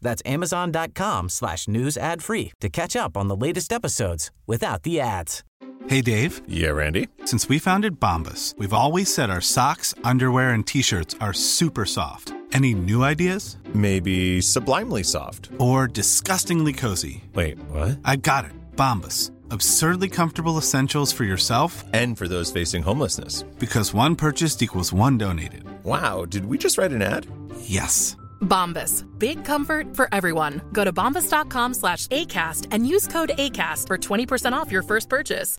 That's amazon.com slash news ad free to catch up on the latest episodes without the ads. Hey, Dave. Yeah, Randy. Since we founded Bombas, we've always said our socks, underwear, and T-shirts are super soft. Any new ideas? Maybe sublimely soft. Or disgustingly cozy? Wait, what? I got it. Bombas. Absurdly comfortable essentials for yourself And for those facing homelessness. because one purchased equals one donated. Wow, did we just write an ad? Yes. Bombas. Big comfort for everyone. Go to bombas.com slash ACAST and use code ACAST for 20% off your first purchase.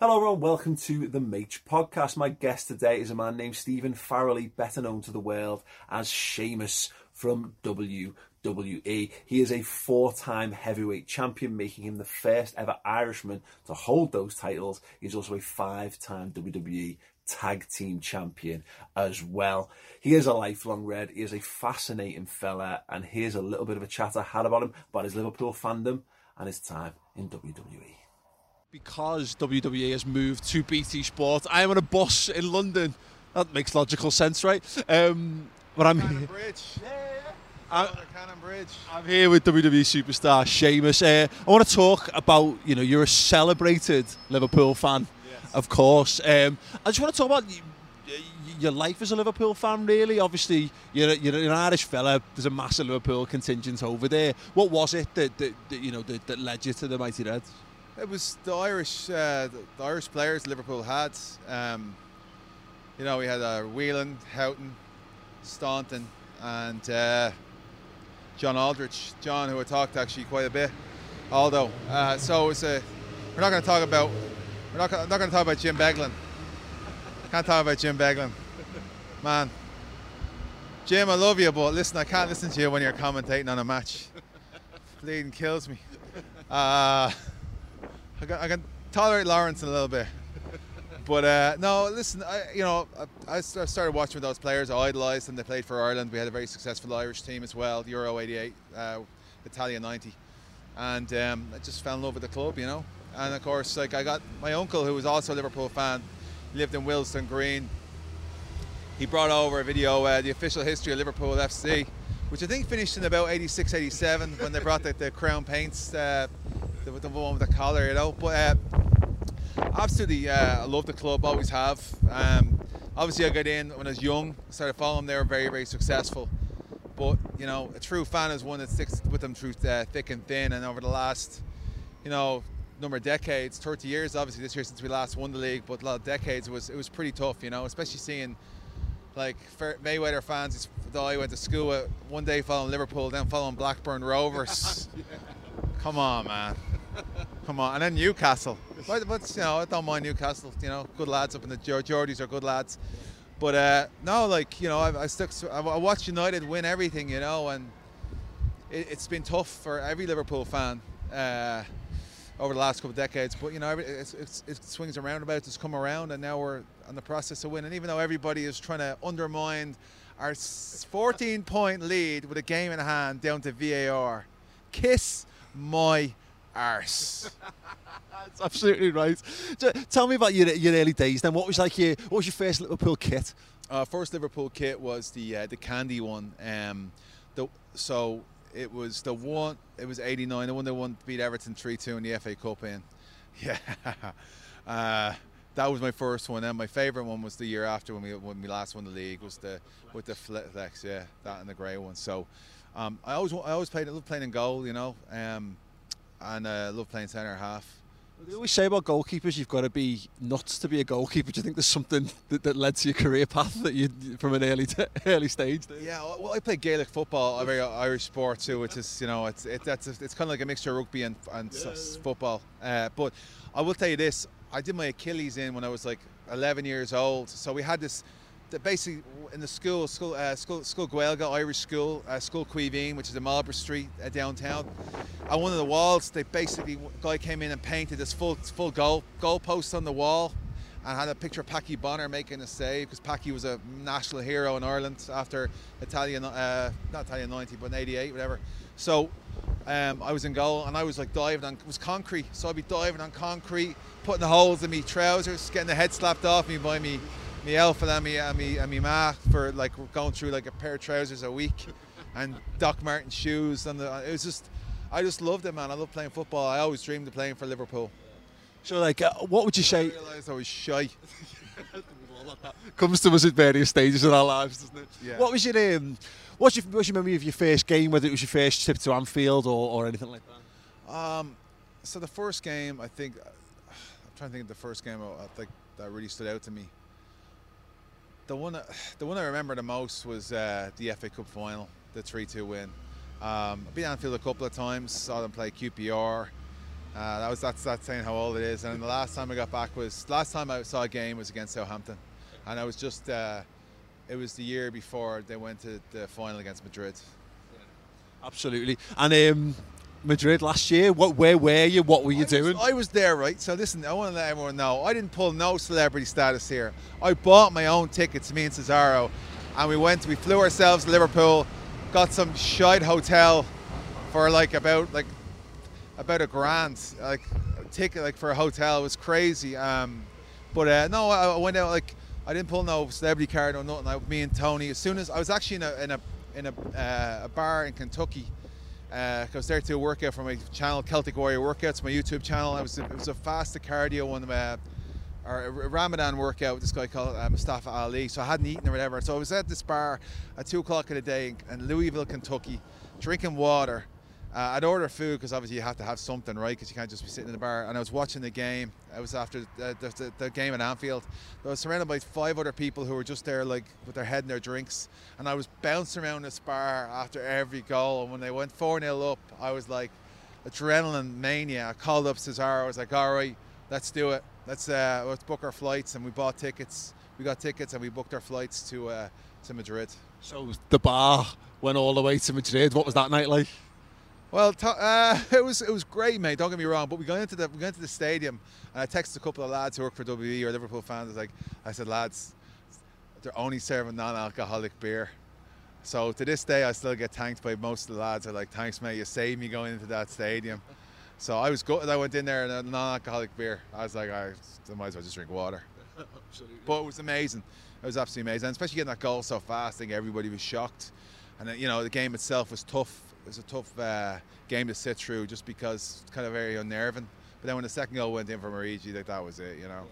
Hello, everyone. Welcome to the Maych podcast. My guest today is a man named Stephen Farrelly, better known to the world as Sheamus from WWE. He is a four time heavyweight champion, making him the first ever Irishman to hold those titles. He's also a five time WWE tag team champion as well. He is a lifelong red. He is a fascinating fella. And here's a little bit of a chat I had about him, about his Liverpool fandom and his time in. WWE. because WWE has moved to BT Sport. I am on a bus in London. That makes logical sense, right? Um, but I'm here. Bridge. I- Cannon Bridge. I'm here with WWE superstar Sheamus. Uh, I want to talk about you know you're a celebrated Liverpool fan, of course. Um, I just want to talk about your life as a Liverpool fan. Really, obviously you're you're an Irish fella. There's a massive Liverpool contingent over there. What was it that, that, that you know that, that led you to the Mighty Reds? It was the Irish, uh, the, Irish players Liverpool had. Um, you know, we had uh, Whelan, Houghton, Staunton, and uh, John Aldridge. John, who I talked actually quite a bit. Aldo. Uh, so a. We're not going to talk about. We're not. gonna- not going to talk about Jim Beglin. Can't talk about Jim Beglin, man. Jim, I love you, but listen, I can't listen to you when you're commentating on a match. Bleeding kills me. Uh, I can, I can tolerate Lawrence a little bit. But uh, no, listen, I, you know, I, I started watching those players. I idolised them. They played for Ireland. We had a very successful Irish team as well, Euro 88, uh, Italia 90. And um, I just fell in love with the club, you know. And of course, like I got my uncle, who was also a Liverpool fan, lived in Wilston Green. He brought over a video, uh, the official history of Liverpool FC, which I think finished in about 86, 87 when they brought the, the crown paints, uh, the, the one with the collar, you know. But uh, absolutely, uh, I love the club, always have. Um, obviously, I got in when I was young, started following them. They were very, very successful. But you know, a true fan is one that sticks with them through uh, thick and thin. And over the last, you know, number of decades, 30 years, obviously this year since we last won the league, but a lot of decades, it was it was pretty tough. You know, especially seeing like Mayweather fans that I went to school with, one day following Liverpool, then following Blackburn Rovers. Come on, man. Come on, and then Newcastle. But, but you know, I don't mind Newcastle. You know, good lads up in the Geor- Geordies are good lads. But uh, no, like you know, I, I stuck. I I watched United win everything, you know, and it, it's been tough for every Liverpool fan uh, over the last couple of decades. But you know, it's, it's, it swings and roundabouts. It's come around, and now we're on the process of winning. Even though everybody is trying to undermine our 14-point lead with a game in hand down to VAR, kiss my arse. That's absolutely right. Tell me about your, your early days. Then, what was like your what was your first Liverpool kit? Uh, first Liverpool kit was the uh, the candy one. Um, the, so it was the one. It was '89. The one that won beat Everton three two in the FA Cup. In yeah, uh, that was my first one. And my favourite one was the year after when we when we last won the league was the with the flex. Yeah, that and the grey one. So um, I always I always played. I love playing in goal. You know, um, and uh, love playing centre half. They always say about goalkeepers, you've got to be nuts to be a goalkeeper. Do you think there's something that, that led to your career path that you from an early t- early stage? Yeah, well, I play Gaelic football, a very Irish sport too, which is you know it's it, that's it's kind of like a mixture of rugby and, and s- football. Uh, but I will tell you this: I did my Achilles in when I was like 11 years old. So we had this. That Basically, in the school, school, uh, school, school Gaelga Irish school, uh, Scoil Chaoimhín, which is in Marlborough Street uh, downtown. On one of the walls, they basically guy came in and painted this full full goal goal post on the wall, and had a picture of Packie Bonner making a save because Packie was a national hero in Ireland after Italian, uh, not Italian 90, but 88, whatever. So um, I was in goal and I was like diving on, it was concrete, so I'd be diving on concrete, putting the holes in me trousers, getting the head slapped off me by me, me elf and me, and me, and me ma for like going through like a pair of trousers a week and Doc Martin shoes. And the, it was just, I just loved it, man. I love playing football. I always dreamed of playing for Liverpool. So, like, uh, what would you I say realised I was shy. comes to us at various stages in our lives, doesn't it? Yeah. What was your um, what's your what's your memory of your first game? Whether it was your first trip to Anfield or, or anything like that? Um, so the first game, I think, I'm trying to think of the first game I think that really stood out to me. The one, the one I remember the most was uh, the FA Cup final, the three-two win. Um, I've been Anfield a couple of times, saw them play QPR. Uh, that was that's that's saying how old it is. And the last time I got back was last time I saw a game was against Southampton, and I was just uh, it was the year before they went to the final against Madrid. Absolutely. And um, Madrid last year. What? Where were you? What were you I was- doing? I was there, right? So listen, I want to let everyone know I didn't pull no celebrity status here. I bought my own tickets, me and Cesaro, and we went. We flew ourselves to Liverpool, got some shite hotel for like about like about a grand, like a ticket like for a hotel. It was crazy. Um, but uh, no, I, I went out like I didn't pull no celebrity card or nothing. I, me and Tony. As soon as I was actually in a in a in a, uh, a bar in Kentucky. Uh, I was there to a workout for my channel, Celtic Warrior Workouts, my YouTube channel. I was it was a cardio one, uh, or a Ramadan workout with this guy called uh, Mustafa Ali. So I hadn't eaten or whatever. So I was at this bar at two o'clock in the day in, in Louisville, Kentucky, drinking water. Uh, I'd order food because obviously you have to have something, right? Because you can't just be sitting in the bar. And I was watching the game. I was after the, the, the, game at Anfield. I was surrounded by five other people who were just there, like with their head in their drinks. And I was bouncing around this bar after every goal. And when they went 4 0 up, I was like adrenaline mania. I called up Cesaro. I was like, all right, let's do it. Let's uh, let's book our flights. And we bought tickets. We got tickets and we booked our flights to uh, to Madrid. So the bar went all the way to Madrid. What was that night like? Well, uh, it was it was great, mate. Don't get me wrong. But we got into the we got into the stadium, and I texted a couple of lads who work for WE or Liverpool fans. I was like, I said, lads, they're only serving non-alcoholic beer. So to this day, I still get thanked by most of the lads. Are like, thanks, mate. You saved me going into that stadium. So I was good. I went in there and a non-alcoholic beer. I was like, I might as well just drink water. But it was amazing. It was absolutely amazing, and especially getting that goal so fast. I think everybody was shocked, and you know the game itself was tough. It was a tough uh, game to sit through, just because it's kind of very unnerving. But then when the second goal went in from Origi, like that was it. You know,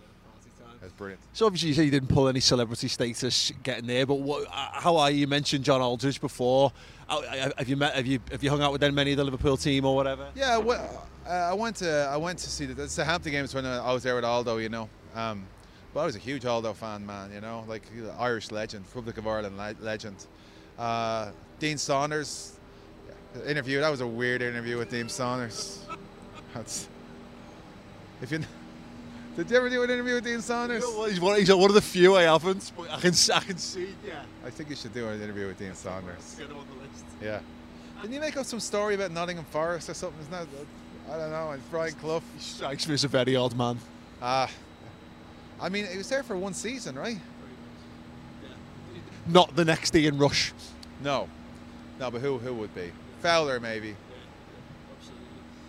it was brilliant. So obviously you say you didn't pull any celebrity status getting there, but what, uh, how are you? You mentioned John Aldridge before. Have you met? Have you have you hung out with them, any of the Liverpool team or whatever? Yeah, well, uh, I went to I went to see the, the Southampton games when I was there with Aldo. You know, um, but I was a huge Aldo fan, man. You know, like Irish legend, Republic of Ireland legend. Uh, Dean Saunders the interview. That was a weird interview with Dean Saunders. That's if you. Did you ever do an interview with Dean Saunders? He's, one, he's one of the few I haven't, but I can I can see. Yeah. I think you should do an interview with Dean Saunders. Get him on the list. Yeah. Didn't you make up some story about Nottingham Forest or something? Isn't that? I don't know. It's Brian Clough. He strikes me as a very odd man. Ah, I mean, he was there for one season, right? Not the next Ian Rush. No, no, but who who would be Fowler maybe?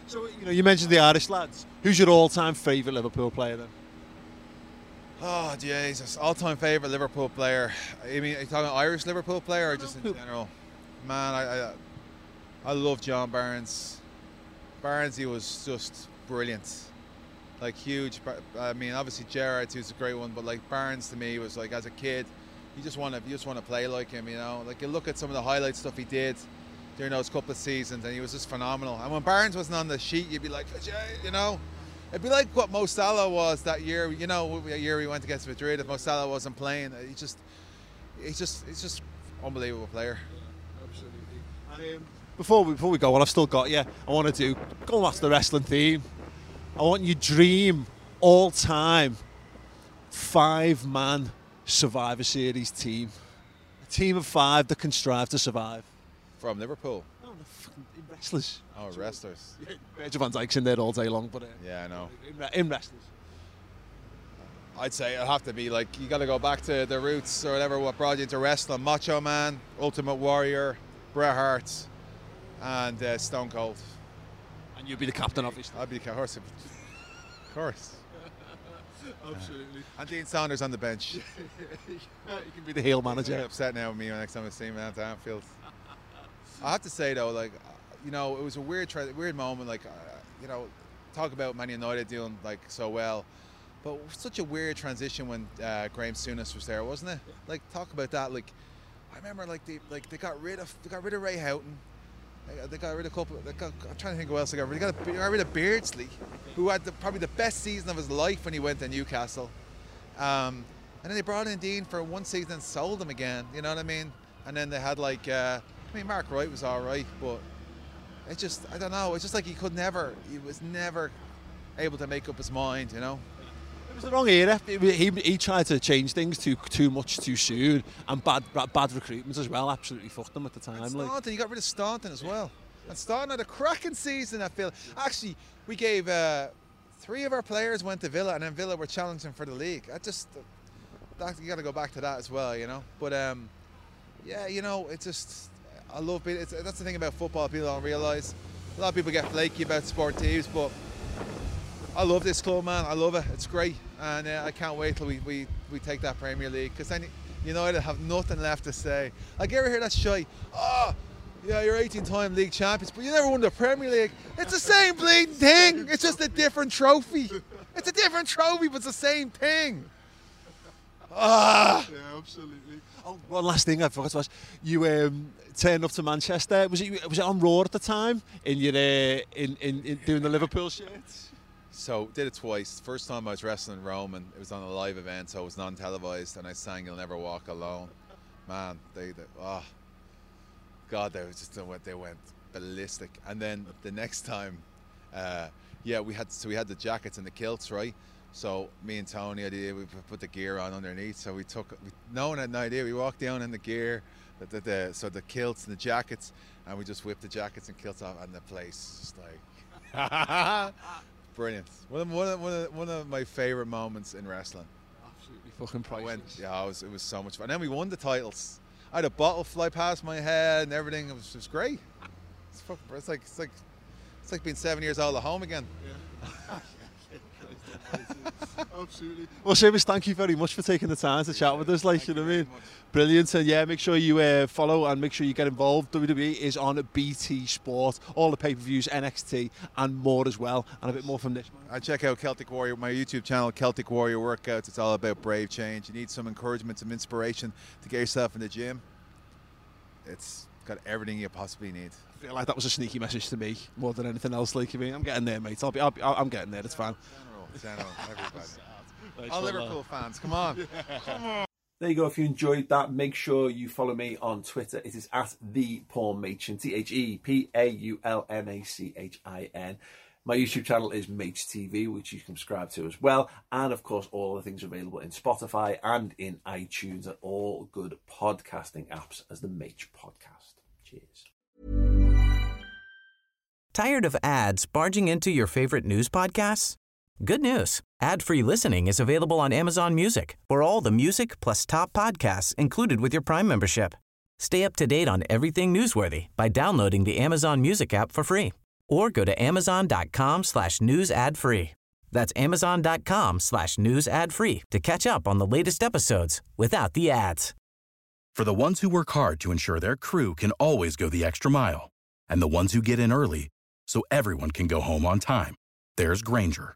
So you know, you mentioned the Irish lads. Who's your all-time favourite Liverpool player then? Oh Jesus! All-time favorite Liverpool player. I mean, are you talking Irish Liverpool player or just in general? Man, I I, I love John Barnes. Barnes, he was just brilliant. Like huge. I mean, obviously Gerrard, who's a great one, but like Barnes to me was like as a kid, you just want to you just want to play like him, you know. Like you look at some of the highlight stuff he did during those couple of seasons, and he was just phenomenal. And when Barnes wasn't on the sheet, you'd be like, "Ajay," you know. It'd be like what Mo Salah was that year. You know, the year we went against Madrid. If Mo Salah wasn't playing, uh, he just, he's just, he's just unbelievable player. Absolutely. Um, before we, before we go, well, I've still got you. I want to do go back to the wrestling theme. I want you dream all-time five-man Survivor Series team. A team of five that can strive to survive. From Liverpool. No, the fucking wrestlers. Oh, wrestlers. Virgil van Dijk's in there all day long, but uh, Yeah, I know. in, in wrestlers. I'd say it'll have to be like you got to go back to the roots or whatever. What brought you into wrestling? Macho Man, Ultimate Warrior, Bret Hart, and uh, Stone Cold. And you'd be the captain, obviously. I'd be the course, of course. Absolutely. And Dean Saunders on the bench. you can be the heel manager. upset now with me next time I see him to Anfield. I have to say though, like, you know, it was a weird, weird moment. Like, uh, you know, talk about Man United doing like so well, but such a weird transition when uh, Graeme Souness was there, wasn't it? Like, talk about that. Like, I remember like they like they got rid of they got rid of Ray Houghton. They- got rid of a couple. Got, I'm trying to think who else they got rid. They got, they got rid of Beardsley, who had the, probably the best season of his life when he went to Newcastle. Um, and then they brought in Dean for one season and sold him again. You know what I mean? And then they had like, uh, I mean, Mark Wright was all right, but it just, I don't know. It's just like he could never, he was never able to make up his mind. You know? It was the wrong era. He, he, tried to change things too too much too soon, and bad bad, bad recruitment as well. Absolutely fucked them at the time. Like, Staunton, you got rid of Staunton as well. And Staunton had a cracking season. I feel. Actually, we gave uh, three of our players went to Villa, and then Villa were challenging for the league. I just that, you got to go back to that as well, you know. But um, yeah, you know, it's just I love. It's, that's the thing about football. People don't realise. A lot of people get flaky about sport teams, but I love this club, man. I love it. It's great, and uh, I can't wait till we, we, we take that Premier League because then United have nothing left to say. Like, you ever hear that shy? Oh, yeah, you're 18-time league champions, but you never won the Premier League. It's the same bleeding thing. It's just a different trophy. It's a different trophy, but it's the same thing. Ah. Yeah, absolutely. Oh, one last thing I forgot to ask. You um, turned up to Manchester. Was it was it on Raw at the time? In your uh, in, in in doing the Liverpool shirts. So did it twice. First time I was wrestling in Rome, and it was on a live event, so it was non-televised, and I sang "You'll Never Walk Alone." Man, they, they oh, God, they was just went, they went ballistic. And then the next time, uh, yeah, we had so we had the jackets and the kilts, right? So me and Tony, idea we put the gear on underneath. So we took, we, no one had no idea. We walked down in the gear, the, the, the so the kilts and the jackets, and we just whipped the jackets and kilts off, and the place just like. Brilliant. One of, one, of, one, of, one of my favorite moments in wrestling. Absolutely fucking I priceless. went, yeah, it was, it was so much fun. And then we won the titles. I had a bottle fly past my head and everything. It was, it was great. It's, fucking, it's like it's like it's like being seven years old at home again. Absolutely. Well, Sheamus, thank you very much for taking the time to chat with us. Like, you know what I mean? Brilliant. And yeah, make sure you uh, follow and make sure you get involved. WWE is on BT Sport, all the pay per views, NXT, and more as well. And a bit more from this. I check out Celtic Warrior, my YouTube channel, Celtic Warrior Workouts. It's all about brave change. You need some encouragement, some inspiration to get yourself in the gym. It's got everything you possibly need. I feel like that was a sneaky message to me more than anything else. Like, I mean, I'm getting there, mate. I'll be, I'll be I'm getting there. It's fine. General, general, everybody. All Liverpool fans, come on. come on. There you go. If you enjoyed that, make sure you follow me on Twitter. It is at the Paul Machin, T H E P A U L M A C H I N. My YouTube channel is Maych TV, which you can subscribe to as well. And of course, all the things available in Spotify and in iTunes and all good podcasting apps as the Maych Podcast. Cheers. Tired of ads barging into your favorite news podcasts? Good news. Ad-free listening is available on Amazon Music for all the music plus top podcasts included with your Prime membership. Stay up to date on everything newsworthy by downloading the Amazon Music app for free or go to amazon.com slash news ad free. That's amazon.com slash news ad free to catch up on the latest episodes without the ads. For the ones who work hard to ensure their crew can always go the extra mile, and the ones who get in early so everyone can go home on time, there's Grainger,